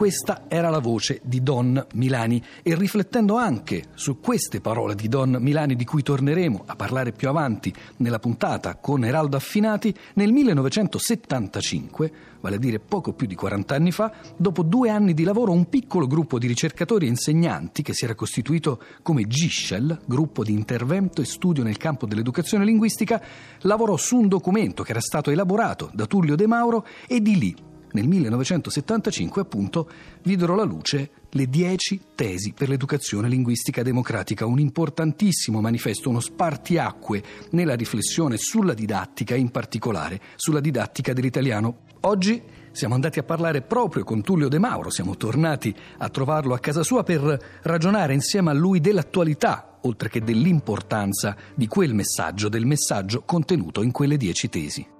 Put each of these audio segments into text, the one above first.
Questa era la voce di Don Milani e riflettendo anche su queste parole di Don Milani di cui torneremo a parlare più avanti nella puntata con Eraldo Affinati, nel 1975, vale a dire poco più di 40 anni fa, dopo due anni di lavoro un piccolo gruppo di ricercatori e insegnanti che si era costituito come GISCEL, gruppo di intervento e studio nel campo dell'educazione linguistica, lavorò su un documento che era stato elaborato da Tullio De Mauro e di lì nel 1975 appunto videro la luce le dieci tesi per l'educazione linguistica democratica, un importantissimo manifesto, uno spartiacque nella riflessione sulla didattica, in particolare sulla didattica dell'italiano. Oggi siamo andati a parlare proprio con Tullio De Mauro, siamo tornati a trovarlo a casa sua per ragionare insieme a lui dell'attualità, oltre che dell'importanza di quel messaggio, del messaggio contenuto in quelle dieci tesi.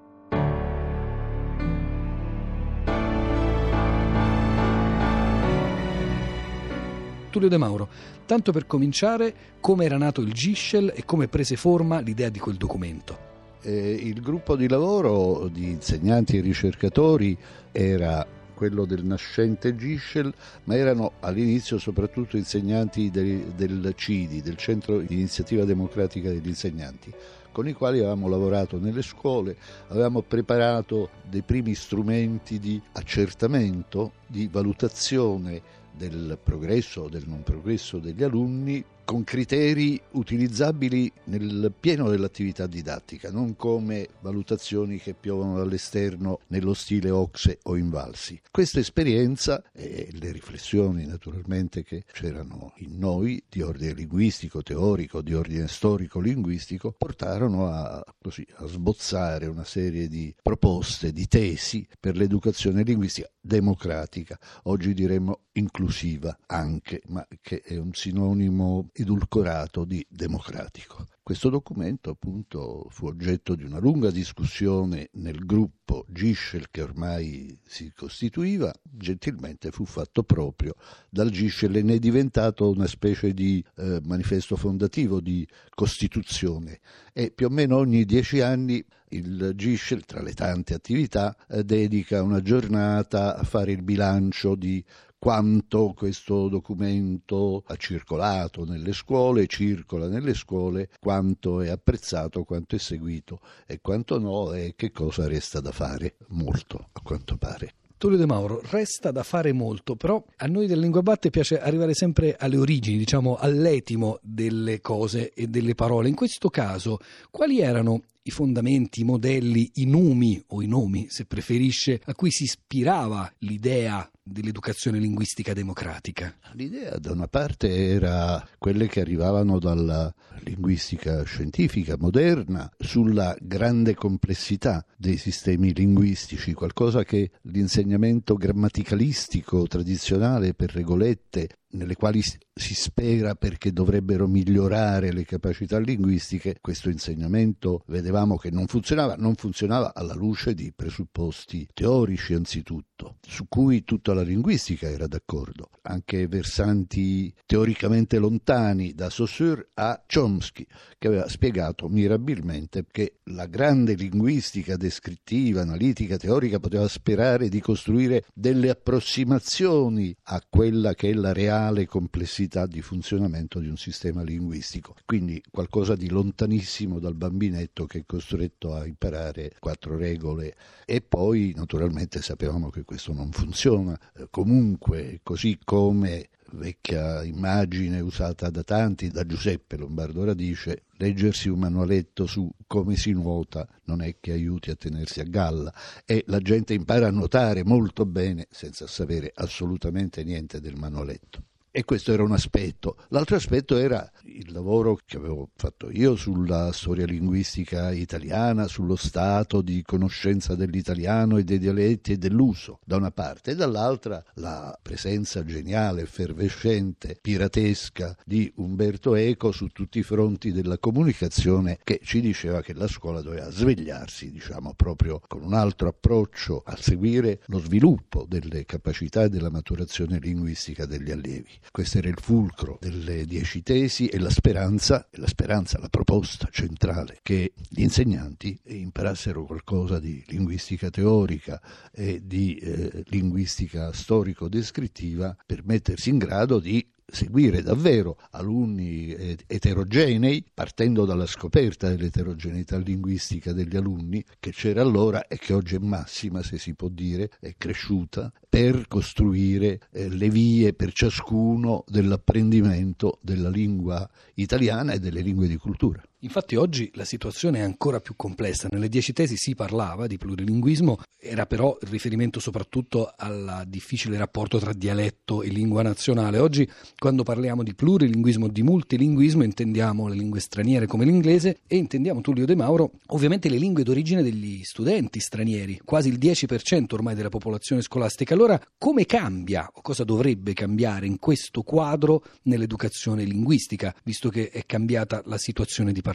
Tullio De Mauro, tanto per cominciare, come era nato il GISCEL e come prese forma l'idea di quel documento? Eh, il gruppo di lavoro di insegnanti e ricercatori era quello del nascente GISCEL, ma erano all'inizio soprattutto insegnanti del, del CIDI, del Centro di Iniziativa Democratica degli Insegnanti con i quali avevamo lavorato nelle scuole, avevamo preparato dei primi strumenti di accertamento, di valutazione del progresso o del non progresso degli alunni con criteri utilizzabili nel pieno dell'attività didattica, non come valutazioni che piovono dall'esterno nello stile Oxe o Invalsi. Questa esperienza e le riflessioni naturalmente che c'erano in noi di ordine linguistico, teorico, di ordine storico-linguistico, portarono a, così, a sbozzare una serie di proposte, di tesi per l'educazione linguistica democratica, oggi diremmo inclusiva anche, ma che è un sinonimo edulcorato di democratico. Questo documento appunto fu oggetto di una lunga discussione nel gruppo Gischel che ormai si costituiva, gentilmente fu fatto proprio dal Gischel e ne è diventato una specie di eh, manifesto fondativo di Costituzione e più o meno ogni dieci anni il Gischel, tra le tante attività, eh, dedica una giornata a fare il bilancio di quanto questo documento ha circolato nelle scuole, circola nelle scuole, quanto è apprezzato, quanto è seguito e quanto no e che cosa resta da fare. Molto, a quanto pare. Tullio De Mauro, resta da fare molto, però a noi del Lingua Batte piace arrivare sempre alle origini, diciamo all'etimo delle cose e delle parole. In questo caso, quali erano i fondamenti, i modelli, i numi o i nomi, se preferisce, a cui si ispirava l'idea dell'educazione linguistica democratica? L'idea da una parte era quelle che arrivavano dalla linguistica scientifica moderna sulla grande complessità dei sistemi linguistici, qualcosa che l'insegnamento grammaticalistico tradizionale per regolette nelle quali si spera perché dovrebbero migliorare le capacità linguistiche, questo insegnamento vedevamo che non funzionava, non funzionava alla luce di presupposti teorici anzitutto, su cui tutta la linguistica era d'accordo, anche versanti teoricamente lontani da Saussure a Chomsky, che aveva spiegato mirabilmente che la grande linguistica descrittiva, analitica, teorica poteva sperare di costruire delle approssimazioni a quella che è la reale reale complessità di funzionamento di un sistema linguistico. Quindi qualcosa di lontanissimo dal bambinetto che è costretto a imparare quattro regole e poi naturalmente sapevamo che questo non funziona. Eh, comunque, così come vecchia immagine usata da tanti, da Giuseppe Lombardo Radice, leggersi un manualetto su come si nuota non è che aiuti a tenersi a galla e la gente impara a nuotare molto bene senza sapere assolutamente niente del manualetto. E questo era un aspetto. L'altro aspetto era il lavoro che avevo fatto io sulla storia linguistica italiana, sullo stato di conoscenza dell'italiano e dei dialetti e dell'uso, da una parte, e dall'altra la presenza geniale, effervescente, piratesca di Umberto Eco su tutti i fronti della comunicazione che ci diceva che la scuola doveva svegliarsi, diciamo, proprio con un altro approccio a seguire lo sviluppo delle capacità e della maturazione linguistica degli allievi. Questo era il fulcro delle dieci tesi e la speranza, la speranza, la proposta centrale che gli insegnanti imparassero qualcosa di linguistica teorica e di eh, linguistica storico-descrittiva per mettersi in grado di seguire davvero alunni eterogenei, partendo dalla scoperta dell'eterogeneità linguistica degli alunni, che c'era allora e che oggi è massima, se si può dire, è cresciuta, per costruire eh, le vie per ciascuno dell'apprendimento della lingua italiana e delle lingue di cultura. Infatti oggi la situazione è ancora più complessa. Nelle dieci tesi si parlava di plurilinguismo, era però il riferimento soprattutto al difficile rapporto tra dialetto e lingua nazionale. Oggi quando parliamo di plurilinguismo, di multilinguismo, intendiamo le lingue straniere come l'inglese e intendiamo Tullio De Mauro ovviamente le lingue d'origine degli studenti stranieri, quasi il 10% ormai della popolazione scolastica. Allora come cambia o cosa dovrebbe cambiare in questo quadro nell'educazione linguistica, visto che è cambiata la situazione di partenza?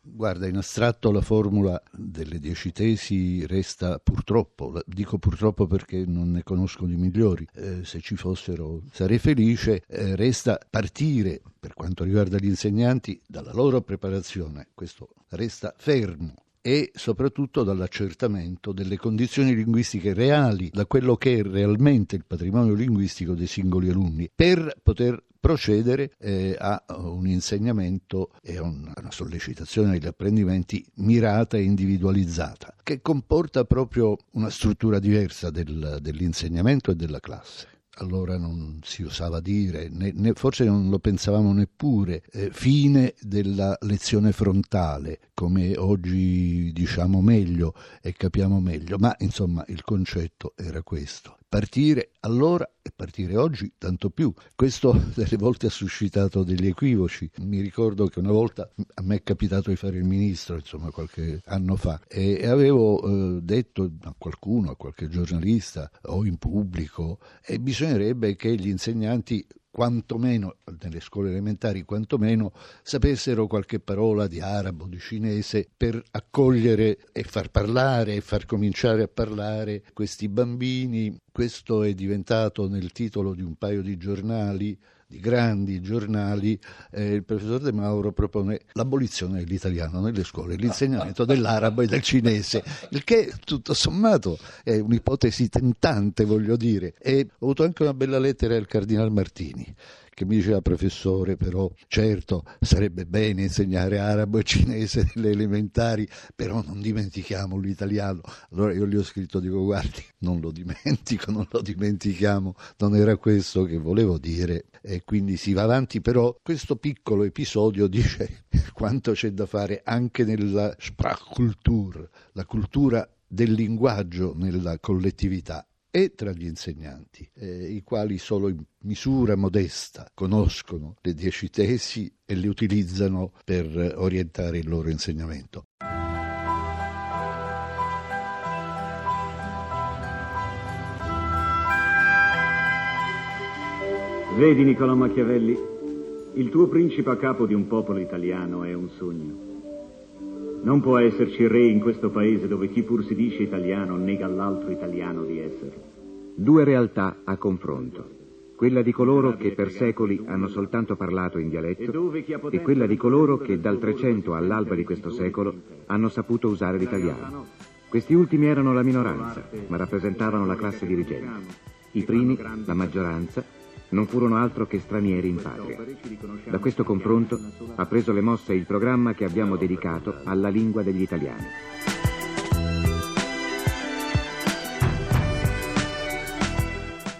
Guarda, in astratto la formula delle dieci tesi resta purtroppo, dico purtroppo perché non ne conosco di migliori, eh, se ci fossero sarei felice, eh, resta partire per quanto riguarda gli insegnanti dalla loro preparazione, questo resta fermo e soprattutto dall'accertamento delle condizioni linguistiche reali, da quello che è realmente il patrimonio linguistico dei singoli alunni, per poter procedere eh, a un insegnamento e a una sollecitazione agli apprendimenti mirata e individualizzata, che comporta proprio una struttura diversa del, dell'insegnamento e della classe allora non si usava dire, né, né, forse non lo pensavamo neppure, eh, fine della lezione frontale, come oggi diciamo meglio e capiamo meglio, ma insomma il concetto era questo. Partire allora e partire oggi tanto più. Questo delle volte ha suscitato degli equivoci. Mi ricordo che una volta a me è capitato di fare il ministro, insomma qualche anno fa, e avevo eh, detto a qualcuno, a qualche giornalista o in pubblico, e bisognerebbe che gli insegnanti quantomeno nelle scuole elementari, quantomeno sapessero qualche parola di arabo, di cinese per accogliere e far parlare e far cominciare a parlare questi bambini. Questo è diventato nel titolo di un paio di giornali di grandi giornali, eh, il professor De Mauro propone l'abolizione dell'italiano nelle scuole, l'insegnamento dell'arabo e del cinese, il che tutto sommato è un'ipotesi tentante, voglio dire. E ho avuto anche una bella lettera del Cardinal Martini che mi diceva professore però certo sarebbe bene insegnare arabo e cinese nelle elementari però non dimentichiamo l'italiano. Allora io gli ho scritto dico guardi non lo dimentico non lo dimentichiamo non era questo che volevo dire. E quindi si va avanti però questo piccolo episodio dice quanto c'è da fare anche nella Sprachkultur la cultura del linguaggio nella collettività e tra gli insegnanti, eh, i quali solo in misura modesta conoscono le dieci tesi e le utilizzano per orientare il loro insegnamento. Vedi Niccolò Machiavelli, il tuo principe a capo di un popolo italiano è un sogno. Non può esserci re in questo paese dove chi pur si dice italiano nega all'altro italiano di essere. Due realtà a confronto. Quella di coloro che per secoli hanno soltanto parlato in dialetto e quella di coloro che dal Trecento all'alba di questo secolo hanno saputo usare l'italiano. Questi ultimi erano la minoranza, ma rappresentavano la classe dirigente. I primi, la maggioranza, non furono altro che stranieri in patria. Da questo confronto ha preso le mosse il programma che abbiamo dedicato alla lingua degli italiani.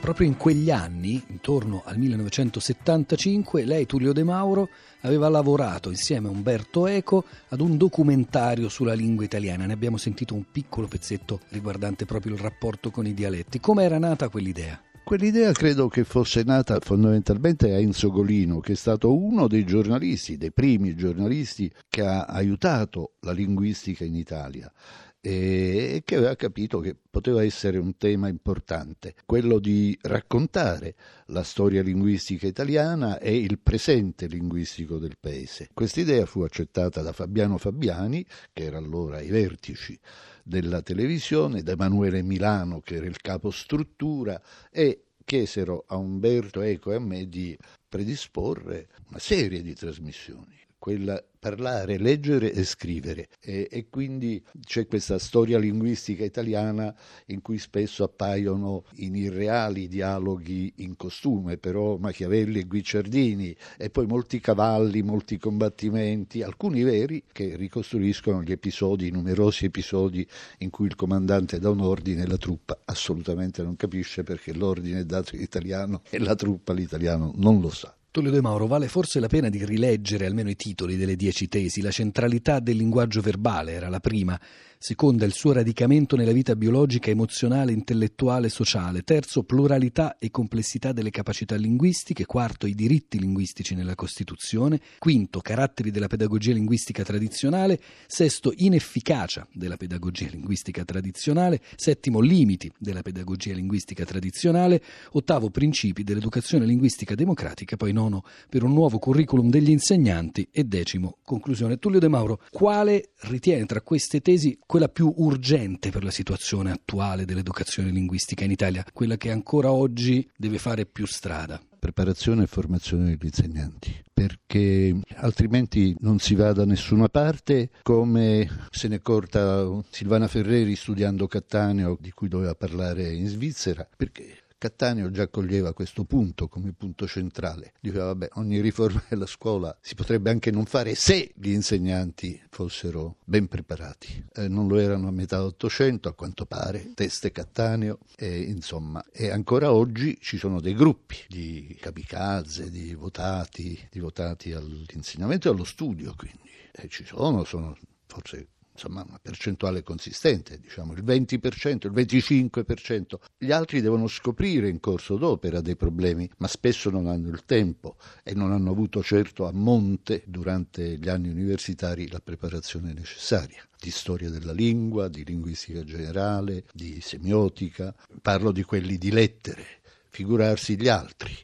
Proprio in quegli anni, intorno al 1975, lei, Tullio De Mauro, aveva lavorato insieme a Umberto Eco ad un documentario sulla lingua italiana. Ne abbiamo sentito un piccolo pezzetto riguardante proprio il rapporto con i dialetti. Come era nata quell'idea? Quell'idea credo che fosse nata fondamentalmente a Enzo Golino, che è stato uno dei giornalisti, dei primi giornalisti che ha aiutato la linguistica in Italia e che aveva capito che poteva essere un tema importante, quello di raccontare la storia linguistica italiana e il presente linguistico del paese. Questa idea fu accettata da Fabiano Fabiani, che era allora ai vertici della televisione, da Emanuele Milano che era il capo struttura e chiesero a Umberto Eco e a me di predisporre una serie di trasmissioni quella parlare, leggere e scrivere e, e, quindi c'è questa storia linguistica italiana in cui spesso appaiono in irreali dialoghi in costume, però Machiavelli e Guicciardini e poi molti cavalli, molti combattimenti, alcuni veri che ricostruiscono gli episodi, i numerosi episodi in cui il comandante dà un ordine e la truppa assolutamente non capisce perché l'ordine è dato in italiano e la truppa l'italiano non lo sa. Tullio De Mauro, vale forse la pena di rileggere almeno i titoli delle dieci tesi. La centralità del linguaggio verbale era la prima, seconda il suo radicamento nella vita biologica, emozionale, intellettuale e sociale, terzo pluralità e complessità delle capacità linguistiche, quarto i diritti linguistici nella Costituzione, quinto caratteri della pedagogia linguistica tradizionale, sesto inefficacia della pedagogia linguistica tradizionale, settimo limiti della pedagogia linguistica tradizionale, ottavo principi dell'educazione linguistica democratica, poi nono per un nuovo curriculum degli insegnanti. E decimo conclusione. Tullio De Mauro, quale ritiene tra queste tesi quella più urgente per la situazione attuale dell'educazione linguistica in Italia, quella che ancora oggi deve fare più strada. Preparazione e formazione degli insegnanti, perché altrimenti non si va da nessuna parte, come se ne è accorta Silvana Ferreri studiando Cattaneo, di cui doveva parlare in Svizzera, perché Cattaneo già coglieva questo punto come punto centrale. Diceva, vabbè, ogni riforma della scuola si potrebbe anche non fare se gli insegnanti fossero ben preparati. Eh, non lo erano a metà Ottocento, a quanto pare, teste Cattaneo, e, insomma. E ancora oggi ci sono dei gruppi di kamikaze, di votati, di votati all'insegnamento e allo studio, quindi. E ci sono, sono forse insomma una percentuale consistente, diciamo il 20%, il 25%. Gli altri devono scoprire in corso d'opera dei problemi, ma spesso non hanno il tempo e non hanno avuto certo a monte durante gli anni universitari la preparazione necessaria di storia della lingua, di linguistica generale, di semiotica, parlo di quelli di lettere, figurarsi gli altri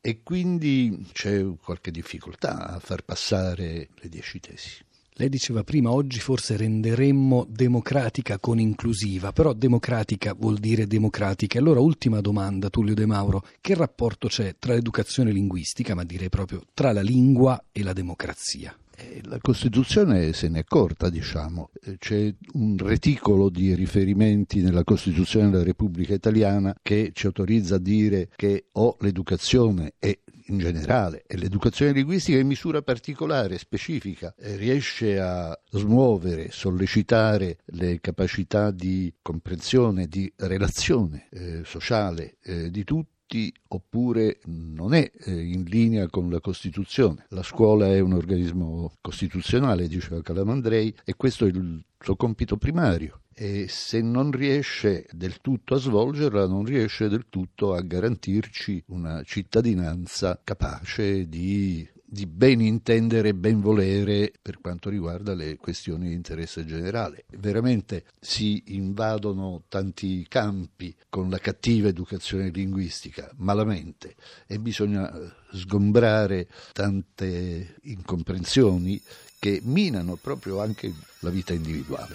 e quindi c'è qualche difficoltà a far passare le dieci tesi. Lei diceva prima, oggi forse renderemmo democratica con inclusiva, però democratica vuol dire democratica. Allora, ultima domanda, Tullio De Mauro, che rapporto c'è tra l'educazione linguistica, ma direi proprio tra la lingua e la democrazia? Eh, la Costituzione se n'è corta, diciamo. Eh, c'è un reticolo di riferimenti nella Costituzione della Repubblica Italiana che ci autorizza a dire che o l'educazione è in generale e l'educazione linguistica in misura particolare, specifica, eh, riesce a smuovere, sollecitare le capacità di comprensione, di relazione eh, sociale eh, di tutti oppure non è eh, in linea con la Costituzione. La scuola è un organismo costituzionale, diceva Calamandrei, e questo è il suo compito primario e se non riesce del tutto a svolgerla, non riesce del tutto a garantirci una cittadinanza capace di di ben intendere e ben volere per quanto riguarda le questioni di interesse generale. Veramente si invadono tanti campi con la cattiva educazione linguistica, malamente, e bisogna sgombrare tante incomprensioni che minano proprio anche la vita individuale.